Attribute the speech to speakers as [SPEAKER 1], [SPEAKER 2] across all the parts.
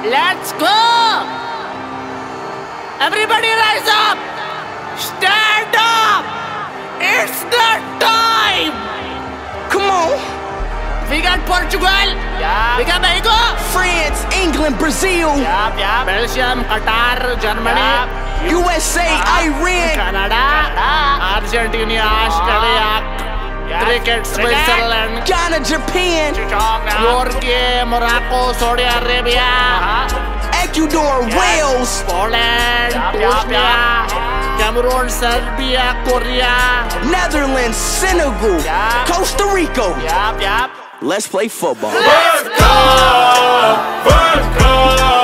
[SPEAKER 1] Let's go! Everybody rise up! Stand up! It's the time!
[SPEAKER 2] Come on.
[SPEAKER 1] We got Portugal!
[SPEAKER 3] Yeah.
[SPEAKER 1] We got Mexico!
[SPEAKER 2] France, England, Brazil,
[SPEAKER 3] Yup, yup.
[SPEAKER 1] Belgium, Qatar, Germany,
[SPEAKER 2] USA, Iran,
[SPEAKER 1] Canada, Argentina, Australia, Cricket, Switzerland,
[SPEAKER 2] Ghana, Japan,
[SPEAKER 1] Turkey, Morocco, Saudi Arabia,
[SPEAKER 2] you
[SPEAKER 1] doing
[SPEAKER 3] wheels. Poland,
[SPEAKER 1] Bosnia, Cameroon, Serbia, Korea,
[SPEAKER 2] Netherlands, Senegal. Costa Rica. Let's play football.
[SPEAKER 4] Let's go! Let's go!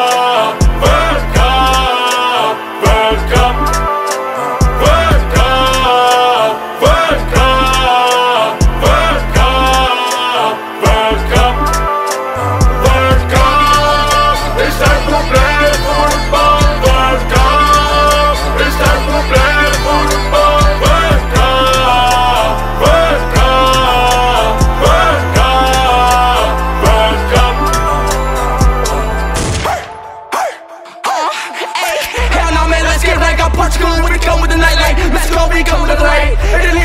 [SPEAKER 4] got punch cool when it come
[SPEAKER 2] with the nightlight. Let's go, we come with the light.